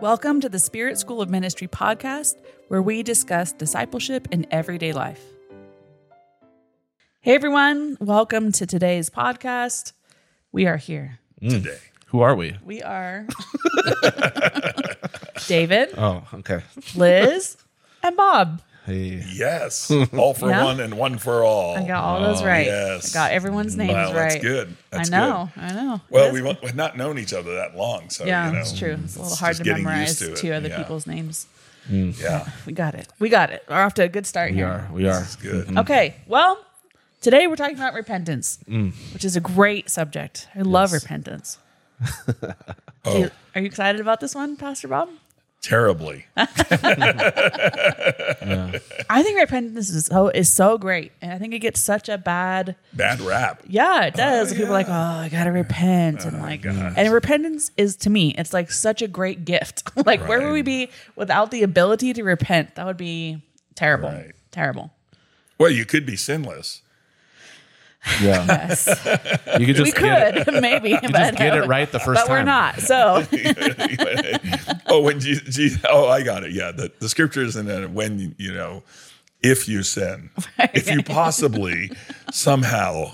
Welcome to the Spirit School of Ministry podcast, where we discuss discipleship in everyday life. Hey, everyone. Welcome to today's podcast. We are here. Mm. today. Who are we? We are David, Oh, okay. Liz, and Bob. Hey. Yes, all for Yeah. one and one for all. I got all those oh, right. yes. I got everyone's names Wow, right. that's good. That's I know. I know. Well, we won't- we've not known each other that long, so yeah, you know, it's true. It's a little it's hard to getting memorize used to two other Yeah. people's names. Mm. Yeah, We got it. We got it. We're off to a good start We here. are. We are. it's good. Mm-hmm. Okay, well, today we're talking about repentance, mm. which is a great subject. I love repentance. Oh, You- Are you excited about this one, Pastor Bob? Terribly. I think repentance is so is so great, and I think it gets such a bad. Bad rap. Yeah, it oh, does. Oh, People are like, oh, I gotta repent, and oh, like, and repentance is to me, it's like such a great gift. like, where would we be without the ability to repent? That would be terrible, Right. terrible. Well, you could be sinless. Yeah. Yes, You could just we get it, could maybe, but just get it right the first but we're not. So oh, when Jesus, Je- oh, I got it. Yeah, the, the scriptures and then when you, you know, if you sin, if you possibly somehow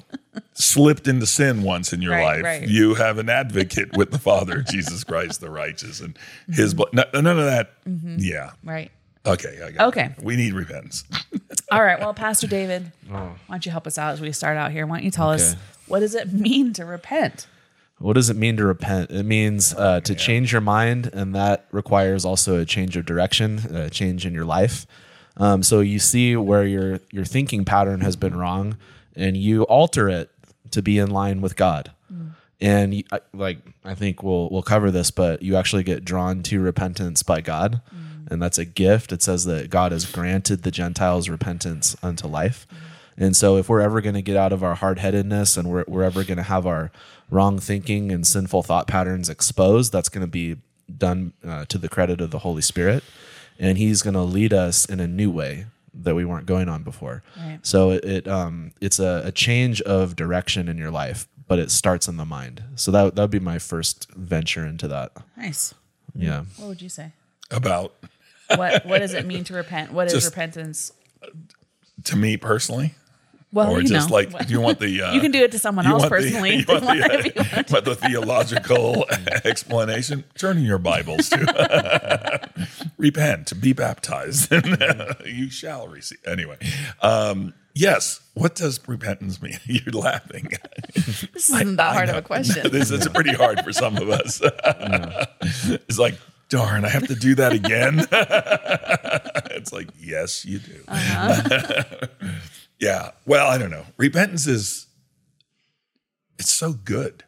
slipped into sin once in your Right, life, right. you have an advocate with the Father, Jesus Christ, the righteous, and His mm-hmm. blood. no- None of that. Mm-hmm. Yeah. right. Okay. I got Okay. It. We need repentance. All right. Well, Pastor David, why don't you help us out as we start out here? Why don't you tell us Okay. what does it mean to repent? What does it mean to repent? It means uh, to change your mind, and that requires also a change of direction, a change in your life. Um, so you see where your your thinking pattern has been wrong, and you alter it to be in line with God. And you, I- like I think we'll we'll cover this, but you actually get drawn to repentance by God, and that's a gift. It says that God has granted the Gentiles repentance unto life. And so, if we're ever going to get out of our hard headedness and we're, we're ever going to have our wrong thinking and sinful thought patterns exposed, that's going to be done uh, to the credit of the Holy Spirit. And He's going to lead us in a new way that we weren't going on before. Right. So, it, it um, it's a, a change of direction in your life, but it starts in the mind. So, that, that would be my first venture into that. Nice. Yeah. What would you say? About What What does it mean to repent? What is Just- repentance? to me personally, Well, or you just know, like what- do you want the uh, you can do it to someone else want the- personally. you want the, uh, you want. but the theological explanation, turn in your Bibles to repent, be baptized, and uh, you shall receive. Anyway, um, yes. What does repentance mean? You're laughing. This isn't that hard of a question. this is pretty hard for some of us. it's like, darn, I have to do that again. it's like, yes, you do. yeah. Well, I don't know. Repentance is, it's so good.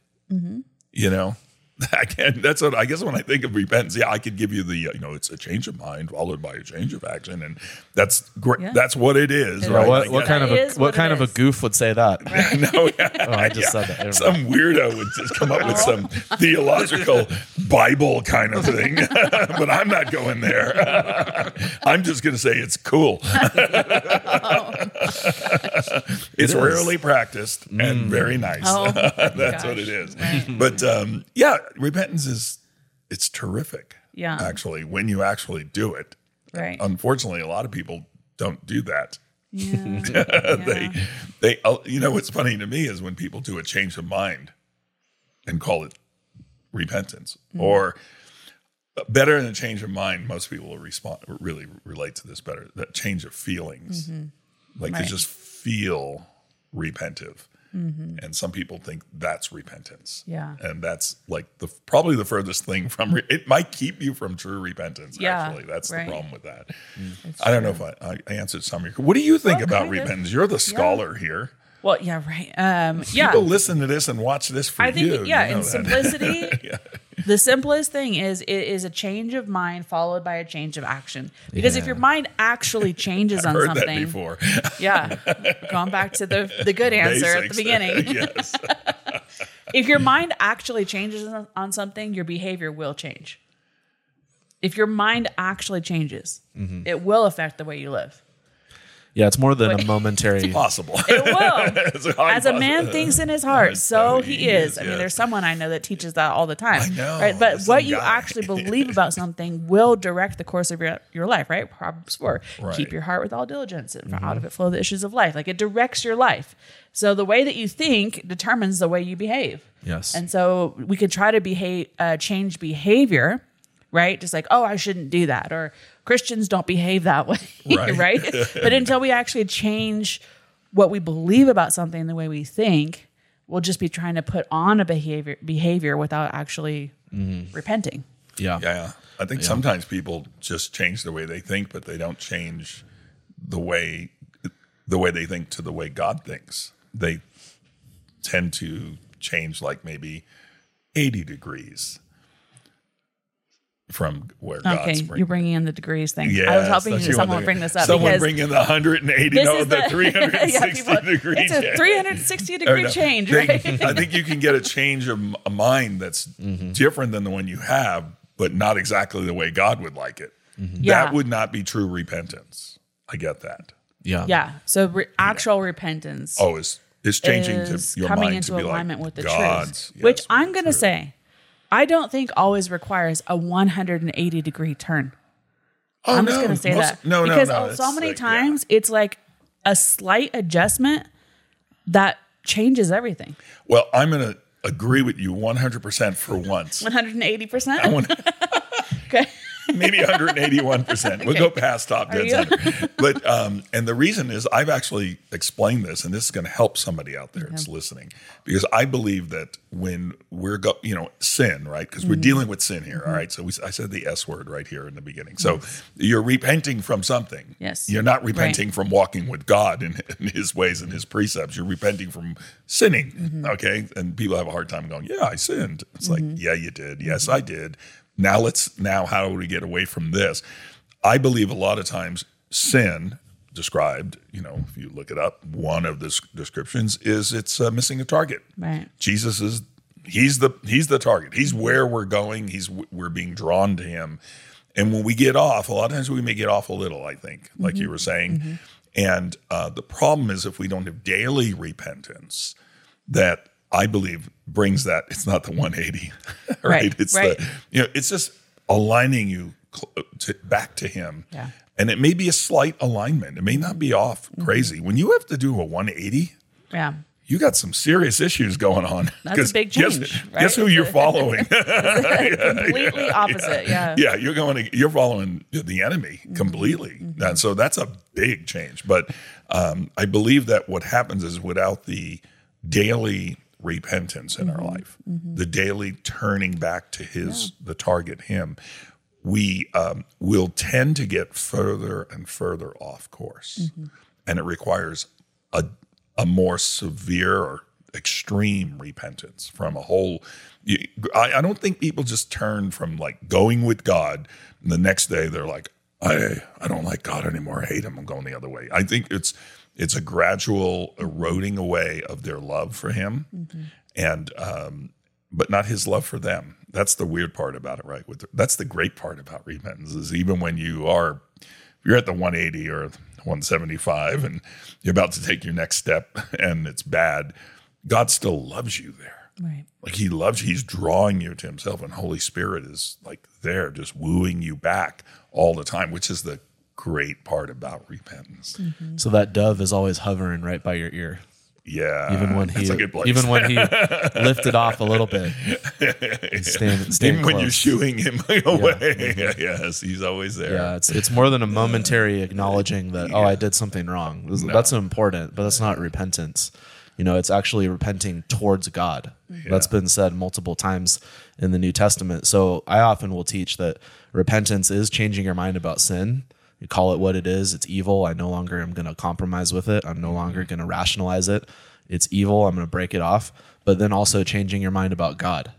You know, I can, that's what I guess when I think of repentance, yeah, I could give you the, uh, you know, it's a change of mind followed by a change of action. And that's great. Yeah. That's what it is. It right? is. What, what kind of a what, what it kind of a goof would say that? no, yeah. Oh, I just said that. Never Some weirdo would just come up with some theological Bible kind of thing, but I'm not going there. I'm just going to say it's cool. it's is. rarely practiced and very nice. Oh, That's gosh. what it is. Right. But um, yeah, repentance is it's terrific. Yeah. actually, when you actually do it. Right. Unfortunately, a lot of people don't do that Yeah. they they uh, you know what's funny to me is when people do a change of mind and call it repentance or uh, better than a change of mind most people will respond really relate to this better that change of feelings like Right. they just feel repentive and some people think that's repentance Yeah. and that's like the probably the furthest thing from re- it might keep you from true repentance Yeah, actually that's right. the problem with that I don't know if I, I answered some of your. What do you think about kind of. repentance? You're the scholar here. Well, yeah, right. Um, yeah. People listen to this and watch this for I think, you. yeah, you know in that. simplicity, the simplest thing is it is a change of mind followed by a change of action. Because if your mind actually changes on Heard that something, before. yeah, going back to the the good answer at the beginning. yes. if your mind actually changes on- on something, your behavior will change. If your mind actually changes, Mm-hmm. it will affect the way you live. Yeah, it's more than a momentary. it's Possible. It will. It's a As a man thinks in his heart, so he he is. is, I mean, yes. there's someone I know that teaches that all the time. I know, Right? But what you guy. actually believe about something will direct the course of your, your life, right? Proverbs 4. Keep Right. Mm-hmm. your heart with all diligence, and out of it flow the issues of life. Like it directs your life. So the way that you think determines the way you behave. Yes. And so we could try to behave, uh, change behavior, right? Just like, oh, I shouldn't do that, or Christians don't behave that way, Right. right? But until we actually change what we believe about something, the way we think, we'll just be trying to put on a behavior behavior without actually mm-hmm. repenting. yeah. Yeah. I think sometimes people just change the way they think, but they don't change the way the way they think to the way God thinks. They tend to change like maybe 80 degrees from where Okay, God's you're bringing in the degrees thing. Yeah, I was hoping someone would bring this up Someone because bring in the 180, this no, is the, the 360 yeah, people- degree. It's a change. 360 degree no, change, they- right? I think you can get a change of m- a mind that's mm-hmm. different than the one you have, but not exactly the way God would like it. Mm-hmm. Yeah. That would not be true repentance. I get that. Yeah. Yeah. So re- actual repentance. Oh, it's it's changing is to your coming mind into to be alignment like with the God's, truth, yes, which I'm going to say, I don't think always requires a 180 degree turn. Oh, I'm just going to say most- that No, because no, no. so many like, yeah. times it's like a slight adjustment that changes everything. Well, I'm going to agree with you 100% for once. 180 I percent. want. Maybe 181%. We'll go past top dead center. But um, and the reason is I've actually explained this, and this is going to help somebody out there that's listening because I believe that when we're go, you know, sin, right? Because we're Mm-hmm. dealing with sin here. all right. So we, I said the S word right here in the beginning. So you're repenting from something. Yes. You're not repenting from walking with God in, in His ways and His precepts. You're repenting from sinning. Mm-hmm. Okay. And people have a hard time going, "Yeah, I sinned." It's like, "Yeah, you did. Yes, I did." Now let's now how do we get away from this? I believe a lot of times sin described, you know, if you look it up, one of the descriptions is it's uh, missing a target. Right. Jesus is he's the he's the target. He's where we're going. He's we're being drawn to him. And when we get off, a lot of times we may get off a little. I think, like you were saying. And uh, the problem is if we don't have daily repentance, that I believe brings that. It's not the 180, right? Right, It's right. the you know, it's just aligning you to, back to Him. Yeah. And it may be a slight alignment. It may not be off Mm-hmm. crazy. When you have to do a 180, Yeah. you got some serious issues going on. That's a big guess- change, Guess, right? who you're following? Completely opposite. Yeah. yeah, you're going. To, you're following the enemy Mm-hmm. completely, and so that's a big change. But um, I believe that what happens is without the daily repentance in our Mm-hmm. life, the daily turning back to His, the target, Him, we um, will tend to get further and further off course, Mm-hmm. and it requires a a more severe or extreme repentance from a whole. you- I, I don't think people just turn from like going with God, and the next day they're like, I I don't like God anymore. I hate Him. I'm going the other way. I think it's it's a gradual eroding away of their love for Him, and um, but not His love for them. That's the weird part about it, right? With that's the great part about repentance is even when you are you're at the 180 or 175 and you're about to take your next step and it's bad, God still loves you there. Right. Like he loves you, he's drawing you to himself, and Holy Spirit is like there, just wooing you back all the time, which is the great part about repentance. Mm-hmm. So that dove is always hovering right by your ear, Yeah. even when he that's a good place. even when he lifted off a little bit. He's staying, staying Even when you're close. shooing him away. Mm-hmm. yes, he's always there. Yeah, it's it's more than a momentary acknowledging that oh I did something wrong. This- That's important, but that's not repentance. You know, it's actually repenting towards God. That's been said multiple times in the New Testament. So I often will teach that repentance is changing your mind about sin. You call it what it is. It's evil. I no longer am going to compromise with it. I'm no longer mm-hmm. going to rationalize it. It's evil. I'm going to break it off. But then also changing your mind about God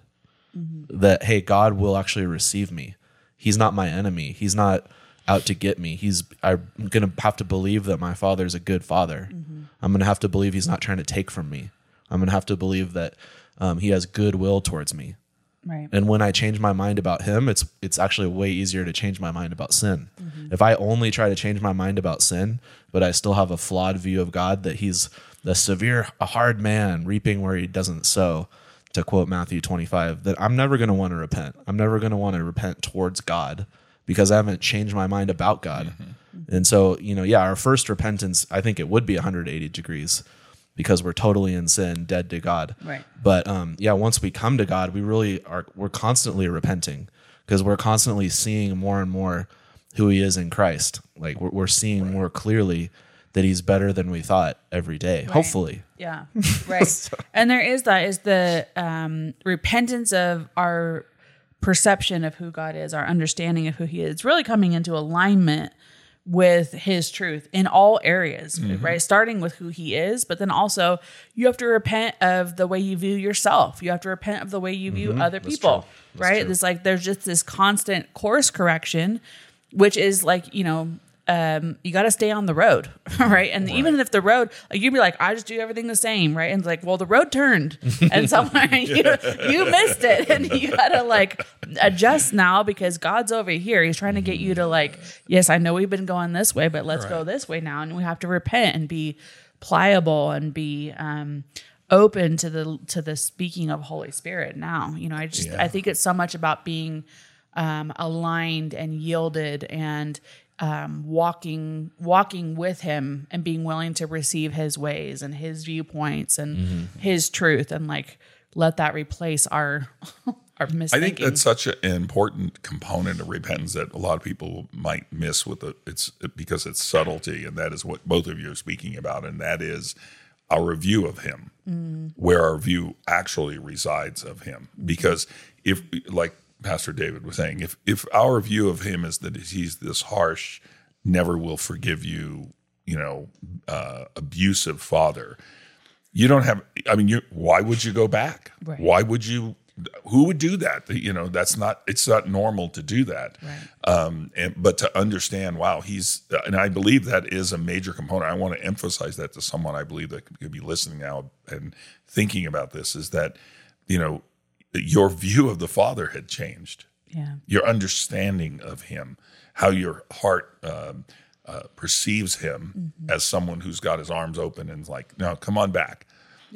mm-hmm. that hey god will actually receive me he's not my enemy he's not out to get me he's i'm gonna have to believe that my father is a good father mm-hmm. i'm gonna have to believe he's not trying to take from me i'm gonna have to believe that um, he has goodwill towards me Right. And when I change my mind about him, it's it's actually way easier to change my mind about sin. Mm-hmm. If I only try to change my mind about sin, but I still have a flawed view of God that he's the severe a hard man reaping where he doesn't sow, to quote Matthew 25, that I'm never going to want to repent. I'm never going to want to repent towards God because I haven't changed my mind about God. Mm-hmm. And so, you know, yeah, our first repentance, I think it would be 180 degrees because we're totally in sin, dead to God. Right. But um, yeah, once we come to God, we really are we're constantly repenting because we're constantly seeing more and more who He is in Christ. Like we're, we're seeing more clearly that He's better than we thought every day. Hopefully, Yeah, right. and there is that is the um, repentance of our perception of who God is, our understanding of who He is, really coming into alignment with His truth in all areas, right? Starting with who He is, but then also you have to repent of the way you view yourself. You have to repent of the way you view other people, right? It's like there's just this constant course correction, which is like you know um, you got to stay on the road, right? And even if the road, like you'd be like, I just do everything the same, right? And it's like, well, the road turned, and somewhere you you missed it, and you got to like adjust now because God's over here. He's trying to get you to like, yes, I know we've been going this way, but let's go this way now, and we have to repent and be pliable and be um, open to the to the speaking of Holy Spirit. Now, you know, I just Yeah. I think it's so much about being um, aligned and yielded and um, walking walking with him and being willing to receive his ways and his viewpoints and Mm-hmm. his truth and like let that replace our our misthinking. I think that's such an important component of repentance that a lot of people might miss with it. It's because it's subtlety, and that is what both of you are speaking about, and that is our view of Him, where our view actually resides of Him. Because if, like Pastor David was saying, if if our view of Him is that He's this harsh, never will forgive you, you know, uh, abusive Father, you don't have i mean you why would you go back Right. why would you who would do that you know that's not it's not normal to do that Right. um and, but to understand wow he's and i believe that is a major component i want to emphasize that to someone i believe that could be listening now and thinking about this is that you know your view of the father had changed yeah. your understanding of him, how your heart um, uh, perceives him as someone who's got his arms open and is like, no, come on back.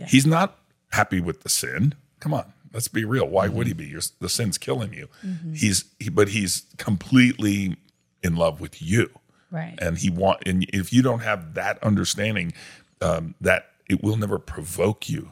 He's not happy with the sin. Come on, let's be real. Why would he be? You're, the sin's killing you. He's, he, but he's completely in love with you, Right. and he want. And if you don't have that understanding, um, that it will never provoke you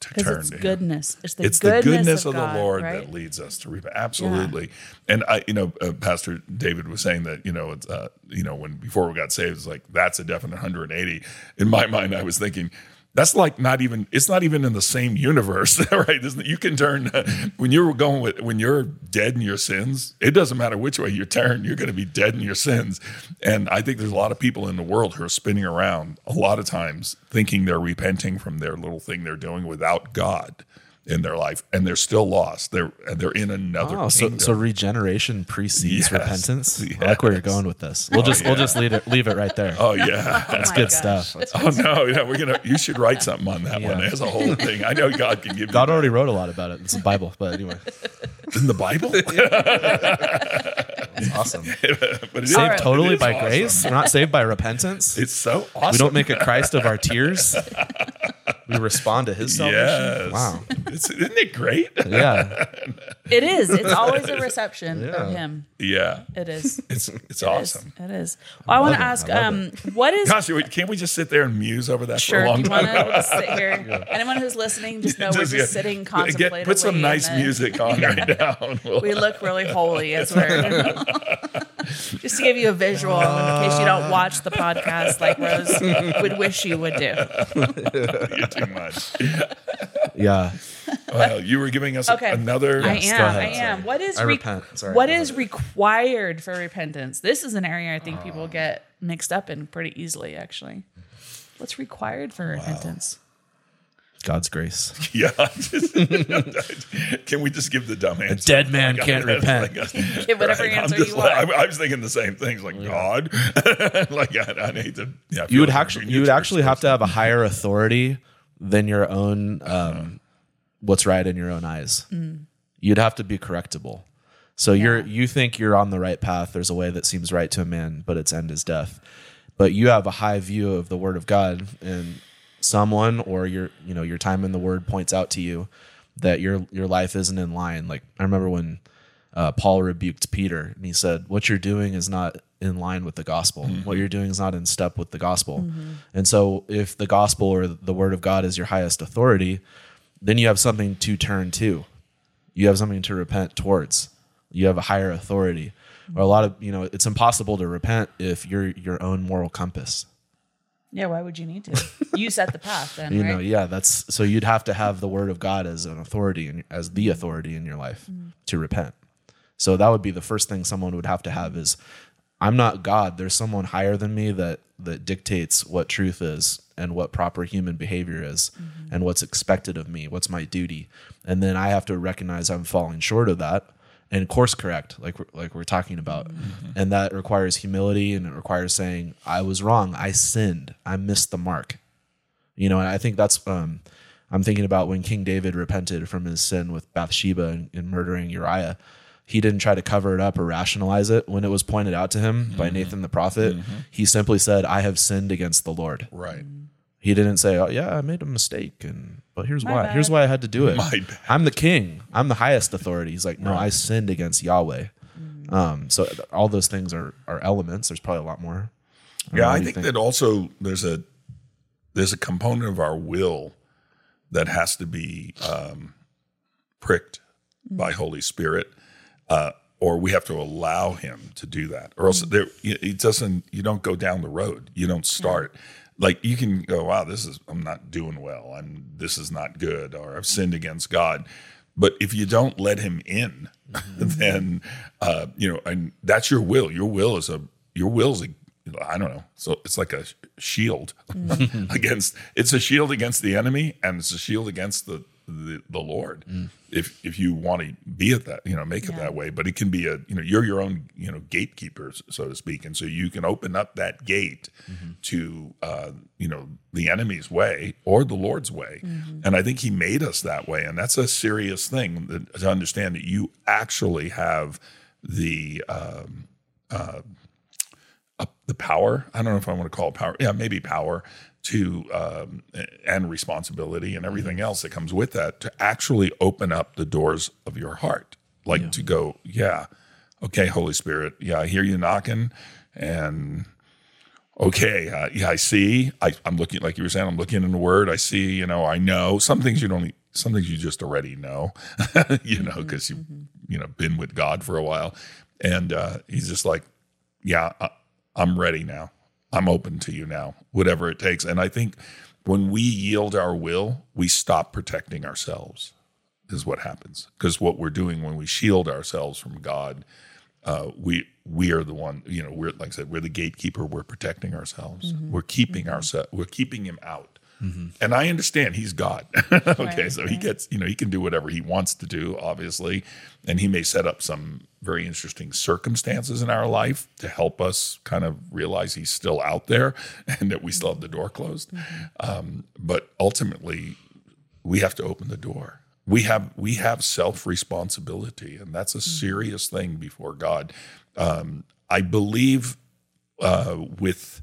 to turn it's to him goodness. It's the it's goodness, the goodness of, God, the Lord right? that leads us to repent. Absolutely. And I, you know, uh, Pastor David was saying that, you know, it's, uh, you know, when before we got saved, it's like that's a definite 180. In my mind, I was thinking. That's like not even. It's not even in the same universe, right? You can turn when you're going with when you're dead in your sins. It doesn't matter which way you turn, you're going to be dead in your sins. And I think there's a lot of people in the world who are spinning around a lot of times thinking they're repenting from their little thing they're doing without God in their life, and they're still lost. They're they're in another. Oh, so, so regeneration precedes Yes. repentance. I like where you're going with this. We'll just we'll just leave it leave it right there. oh yeah. Oh That's my good gosh. stuff. That's- Oh no, yeah, we're gonna. You should write something on that one Yeah. as a whole thing. I know God can give God you already wrote a lot about it. It's the Bible, but anyway, in the Bible, it's awesome. but it is, Saved it totally is by awesome. grace. We're not saved by repentance. It's so awesome. We don't make a Christ of our tears. We respond to His salvation. Yes. Wow. It's, isn't it great? Yeah. It is. It's always a reception Yeah. of him. Yeah. It is. It's it's It is. awesome. It is. Well, I want to ask, I love um, what is Gosh, wait, can't we just sit there and muse over that Sure. for a long Do you want time? to sit here? Anyone who's listening, just know we're just yeah, sitting get- contemplatively. Put some nice the- music on right now. we'll- We look really holy as we're. just to give you a visual, in case you don't watch the podcast, like Rose would wish you would do. You're too much. Yeah. Well, you were giving us Okay. another. I Yes, am. go ahead, I am. sorry. What is I re- repent. Sorry, what go is ahead. required for repentance? This is an area I think people get mixed up in pretty easily. Actually, what's required for repentance? God's grace. Yeah. Can we just give the dumb answer? A dead man can't repent. Give whatever Right, I'm answer just you like- want. I, I was thinking the same things, like God. like I, I hate to. Yeah, You would like I'm actually you would actually church have to have a higher authority than your own um, what's right in your own eyes. Mm. you'd have to be correctable. So you're you think you're on the right path. There's a way that seems right to a man, but its end is death. But you have a high view of the word of God, and someone or your you know your time in the word points out to you that your your life isn't in line. Like I remember when uh, Paul rebuked Peter, and he said, "What you're doing is not in line with the gospel. Mm-hmm. What you're doing is not in step with the gospel." Mm-hmm. And so, if the gospel or the word of God is your highest authority, then you have something to turn to. You have something to repent towards. You have a higher authority. Or a lot of you know, it's impossible to repent if you're your own moral compass. Yeah, why would you need to? You set the path then, You right? know, yeah, that's so you'd have to have the word of God as an authority and as the authority in your life mm. to repent. So that would be the first thing someone would have to have is I'm not God. There's someone higher than me that that dictates what truth is and what proper human behavior is and what's expected of me, what's my duty. And then I have to recognize I'm falling short of that and course correct like we're, like we're talking about. And that requires humility and it requires saying I was wrong. I sinned. I missed the mark. You know, and I think that's um I'm thinking about when King David repented from his sin with Bathsheba and, and murdering Uriah. He didn't try to cover it up or rationalize it. When it was pointed out to him by Nathan the prophet, he simply said, "I have sinned against the Lord." Right. He didn't say, "Oh yeah, I made a mistake," and but here's My why. bad. Here's why I had to do it. My bad. I'm the king. I'm the highest authority. He's like, "No, I sinned against Yahweh." Um, so all those things are are elements. There's probably a lot more. Yeah, know, what I do you think, think? that also there's a there's a component of our will that has to be um, pricked by Holy Spirit, uh, or we have to allow Him to do that, or else there it doesn't. You don't go down the road. You don't start. Like you can go, wow, this is I'm not doing well. I'm this is not good, or I've sinned against God. But if you don't let Him in, then uh, you know, and that's your will. Your will is a your will is a I don't know. So it's like a shield against. It's a shield against the enemy, and it's a shield against the the, the Lord. If if you want to be it that you know make it Yeah. that way, but it can be a you know you're your own you know gatekeeper so to speak, and so you can open up that gate to uh, you know the enemy's way or the Lord's way, and I think He made us that way, and that's a serious thing that, to understand that you actually have the um, uh, the power. I don't know if I want to call it power. Yeah, maybe power to um, and responsibility and everything else that comes with that to actually open up the doors of your heart, like to go, yeah, okay, Holy Spirit, yeah, I hear you knocking, and okay, uh, yeah, I see. I, I'm looking, like you were saying, I'm looking in the Word. I see, you know, I know some things you don't. Some things you just already know, you know, because you've you know been with God for a while, and uh, He's just like, yeah, I, I'm ready now. I'm open to you now, whatever it takes. And I think when we yield our will, we stop protecting ourselves, is what happens. Because what we're doing when we shield ourselves from God, uh, we we are the one. You know, we're like I said, we're the gatekeeper. We're protecting ourselves. We're keeping ourselves. We're keeping him out. And I understand he's God. okay, Right, so he gets, you know, he can do whatever he wants to do, obviously. And he may set up some very interesting circumstances in our life to help us kind of realize he's still out there and that we still have the door closed. Um, but ultimately, we have to open the door. We have we have self responsibility, and that's a serious thing before God. Um, I believe uh, with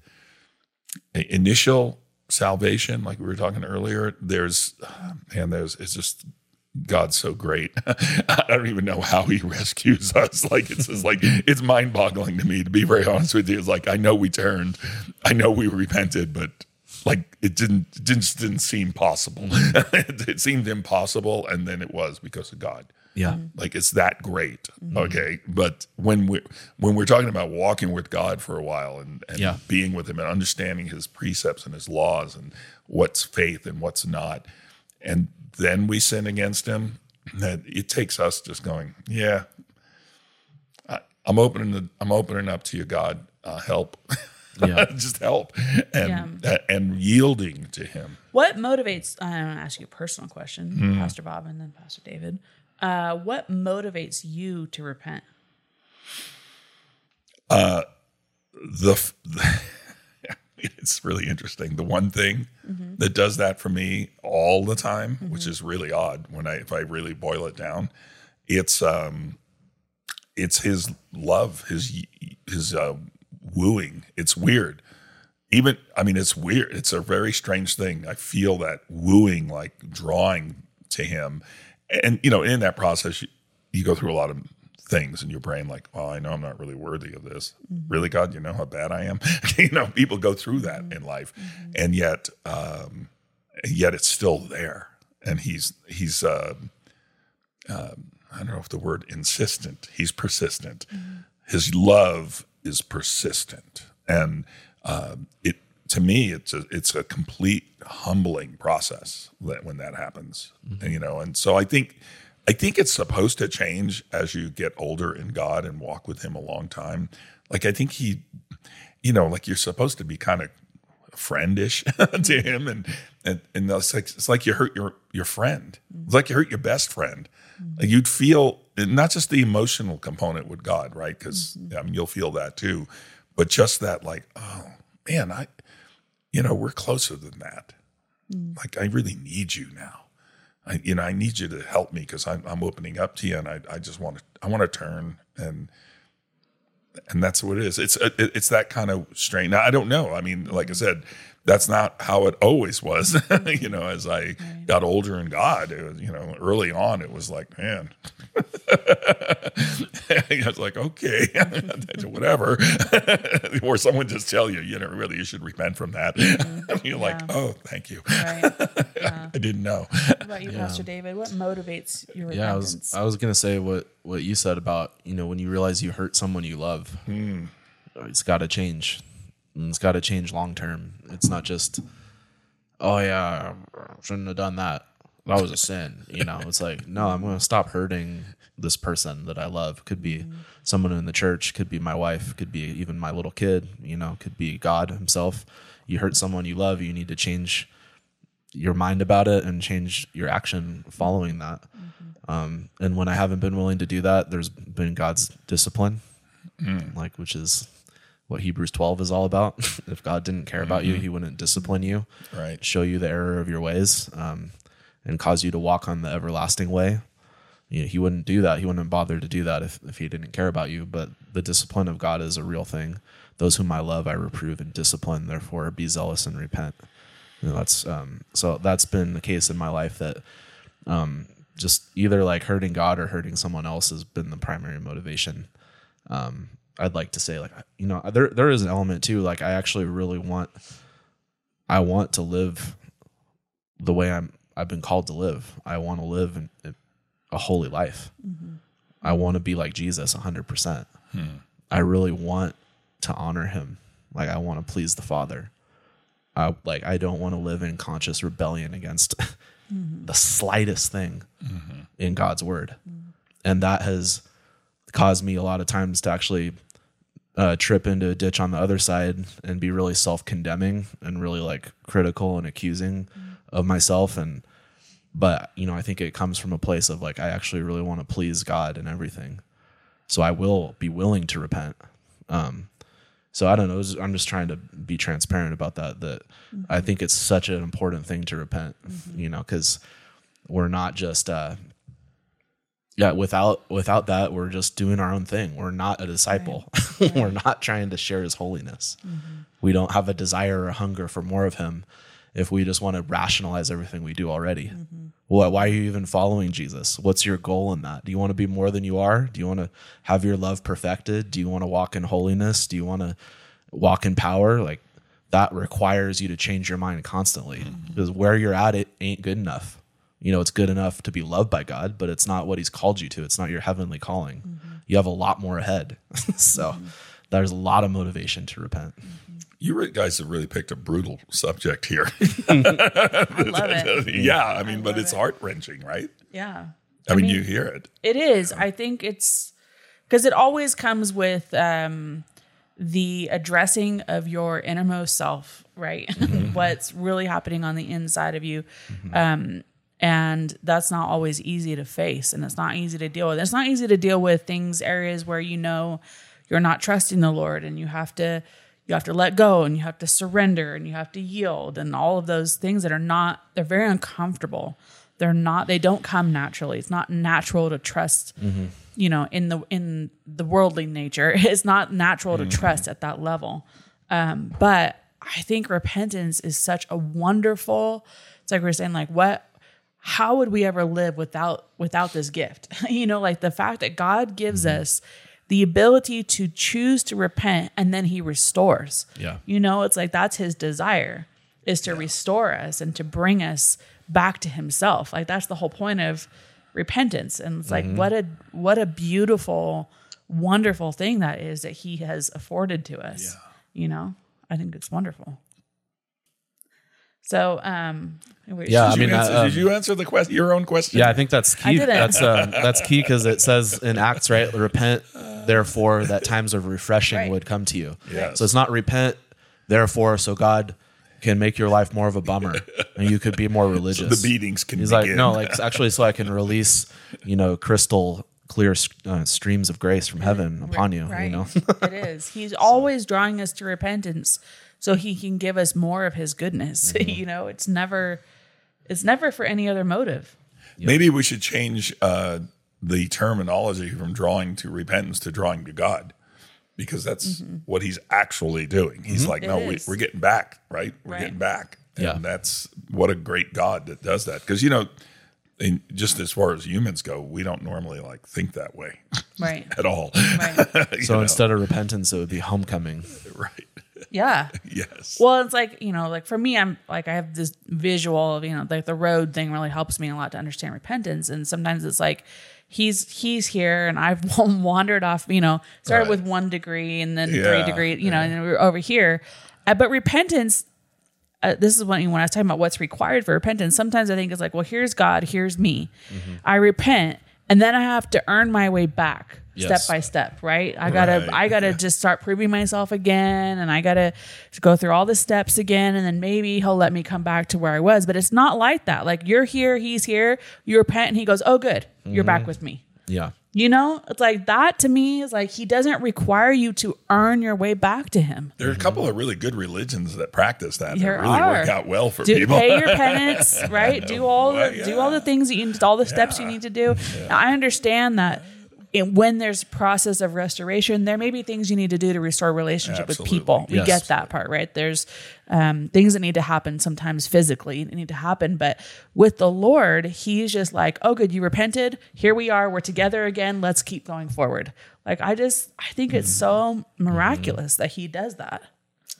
initial salvation, like we were talking earlier, there's and there's it's just God's so great. I don't even know how He rescues us. Like it's just like it's mind boggling to me. To be very honest with you, it's like I know we turned, I know we repented, but like it didn't it didn't just didn't seem possible. it seemed impossible, and then it was because of God Yeah. like it's that great okay but when we when we're talking about walking with god for a while and, and Yeah. being with him and understanding his precepts and his laws and what's faith and what's not and then we sin against him that it takes us just going yeah I, i'm opening the i'm opening up to you god uh, help Yeah. just help and and yielding to him What motivates? I'm going to ask you a personal question, Hmm. Pastor Bob, and then Pastor David. Uh, what motivates you to repent? the, f- it's really interesting. The one thing that does that for me all the time, which is really odd when I if I really boil it down, it's um, it's his love, his his uh, wooing. It's weird. Even I mean, it's weird. It's a very strange thing. I feel that wooing, like drawing to him, and you know, in that process, you, you go through a lot of things in your brain like oh i know i'm not really worthy of this mm-hmm. really god you know how bad i am you know people go through that mm-hmm. in life mm-hmm. and yet um yet it's still there and he's he's uh, uh, i don't know if the word insistent he's persistent mm-hmm. his love is persistent and uh, it to me it's a it's a complete humbling process that when that happens mm-hmm. you know and so i think I think it's supposed to change as you get older in God and walk with Him a long time. Like I think He, you know, like you're supposed to be kind of friendish to Him, and and and it's like it's like you hurt your your friend. It's like you hurt your best friend. Like you'd feel not just the emotional component with God, right? Because mm-hmm. I mean, you'll feel that too, but just that, like, oh man, I, you know, we're closer than that. Mm. Like I really need you now I, you know, I need you to help me because I'm, I'm opening up to you, and I, I just want to, I want to turn, and and that's what it is. It's it, it's that kind of strain. Now, I don't know. I mean, like I said, that's not how it always was. you know, as I right. got older in God, was, you know, early on, it was like, man, I was like, okay, whatever. or someone just tell you, you know, really, you should repent from that. Mm-hmm. You're yeah. like, oh, thank you. Right. Yeah. I didn't know. What about you, yeah. Pastor David? What motivates your repentance? Yeah, I was, I was going to say what, what you said about, you know, when you realize you hurt someone you love, hmm. it's got to change and it's got to change long term. It's not just, oh yeah, shouldn't have done that. That was a sin. You know, it's like, no, I'm going to stop hurting this person that I love. Could be mm-hmm. someone in the church, could be my wife, could be even my little kid, you know, could be God himself. You hurt someone you love, you need to change your mind about it and change your action following that. Mm-hmm. Um, and when I haven't been willing to do that, there's been God's discipline, mm. like, which is what Hebrews 12 is all about. if God didn't care about mm-hmm. you, he wouldn't discipline you, right? Show you the error of your ways, um, and cause you to walk on the everlasting way. You know, he wouldn't do that. He wouldn't bother to do that if, if he didn't care about you. But the discipline of God is a real thing. Those whom I love, I reprove and discipline. Therefore, be zealous and repent. You know, that's um, so that's been the case in my life that um, just either like hurting God or hurting someone else has been the primary motivation. Um, I'd like to say like you know there there is an element too like I actually really want I want to live the way I'm I've been called to live. I want to live in, in a holy life. Mm-hmm. I want to be like Jesus 100%. Hmm. I really want to honor him. Like I want to please the Father. I like I don't want to live in conscious rebellion against mm-hmm. the slightest thing mm-hmm. in God's word. Mm-hmm. And that has caused me a lot of times to actually uh, trip into a ditch on the other side and be really self-condemning and really like critical and accusing mm-hmm. of myself and but you know i think it comes from a place of like i actually really want to please god and everything so i will be willing to repent um so i don't know i'm just trying to be transparent about that that mm-hmm. i think it's such an important thing to repent mm-hmm. you know because we're not just uh yeah without without that we're just doing our own thing. We're not a disciple. Right. Right. we're not trying to share his holiness. Mm-hmm. we don't have a desire or a hunger for more of him if we just want to rationalize everything we do already. Mm-hmm. well, why are you even following jesus? What's your goal in that? Do you want to be more than you are? Do you want to have your love perfected? Do you want to walk in holiness? Do you want to walk in power? Like that requires you to change your mind constantly. Mm-hmm. because where you're at it ain't good enough you know, it's good enough to be loved by God, but it's not what He's called you to. It's not your heavenly calling. Mm-hmm. You have a lot more ahead. so mm-hmm. there's a lot of motivation to repent. Mm-hmm. You guys have really picked a brutal subject here. I love it. Yeah, I mean, I but it's heart wrenching, right? Yeah. I, I mean, mean, you hear it. It is. Yeah. I think it's because it always comes with um, the addressing of your innermost self, right? Mm-hmm. What's really happening on the inside of you. Mm-hmm. Um, and that's not always easy to face and it's not easy to deal with. It's not easy to deal with things areas where you know you're not trusting the Lord and you have to you have to let go and you have to surrender and you have to yield and all of those things that are not they're very uncomfortable. they're not they don't come naturally. It's not natural to trust you know in the in the worldly nature. It's not natural to trust at that level. Um but i think repentance is such a wonderful it's like we we're saying like what how would we ever live without without this gift? You know like the fact that god gives mm-hmm. us the ability to choose to repent and then he restores. Yeah. you know it's like that's his desire is to restore us and to bring us back to himself. Like that's the whole point of repentance. And it's like mm-hmm. what a what a beautiful wonderful thing that is that he has afforded to us yeah. you know? I think it's wonderful so um we- Yeah, I Did, mean, you, answer, uh, um, did you answer the question? Your own question? Yeah, I think that's key. That's um, that's key because it says in Acts, right? Repent, therefore, that times of refreshing Right. would come to you. Yes. So it's not repent, therefore, so God can make your life more of a bummer and you could be more religious. the beatings can He's begin. like, no, like actually, so I can release, you know, crystal clear uh, streams of grace from heaven upon you. Right. You know, it is. He's always drawing us to repentance so he can give us more of his goodness. Mm-hmm. you know, it's never it's never for any other motive. Maybe we should change uh, the terminology from drawing to repentance to drawing to God, because that's what he's actually doing. He's like, no, we, Mm-hmm. is. we're getting back, right? We're Right. getting back, and Yeah. that's what a great God that does that. Because you know, in, just as far as humans go, we don't normally like think that way Right. at all. Right. So know? instead of repentance, it would be homecoming. right? Yeah. Yes. Well, it's like, you know, like for me, I'm like, I have this visual of, you know, like the road thing really helps me a lot to understand repentance. And sometimes it's like, he's, he's here and I've wandered off, you know, started Right. with one degree and then three Yeah, degree, you know, and then we we're over here. Uh, but repentance, uh, this is when, when I was talking about what's required for repentance. Sometimes I think it's like, well, here's God, here's me. I repent and then I have to earn my way back step by step, right? I gotta, Right, I gotta just start proving myself again, and I gotta go through all the steps again, and then maybe he'll let me come back to where I was. But it's not like that. Like you're here, he's here, you repent, and he goes, "Oh, good, you're Mm-hmm. back with me." Yeah. You know, it's like that to me is like he doesn't require you to earn your way back to him. There are a couple of really good religions that practice that. There that really work are. out well for do people. pay your penance, right? Do all Well, the do all the things that you all the steps you need to do. Now, I understand that it, when there's process of restoration, there may be things you need to do to restore relationship with people. We Yes. get that part, right? There's um, things that need to happen sometimes physically that need to happen, but with the Lord, He's just like, oh, good, you repented. Here we are. We're together again. Let's keep going forward. Like I just, I think it's so miraculous that He does that.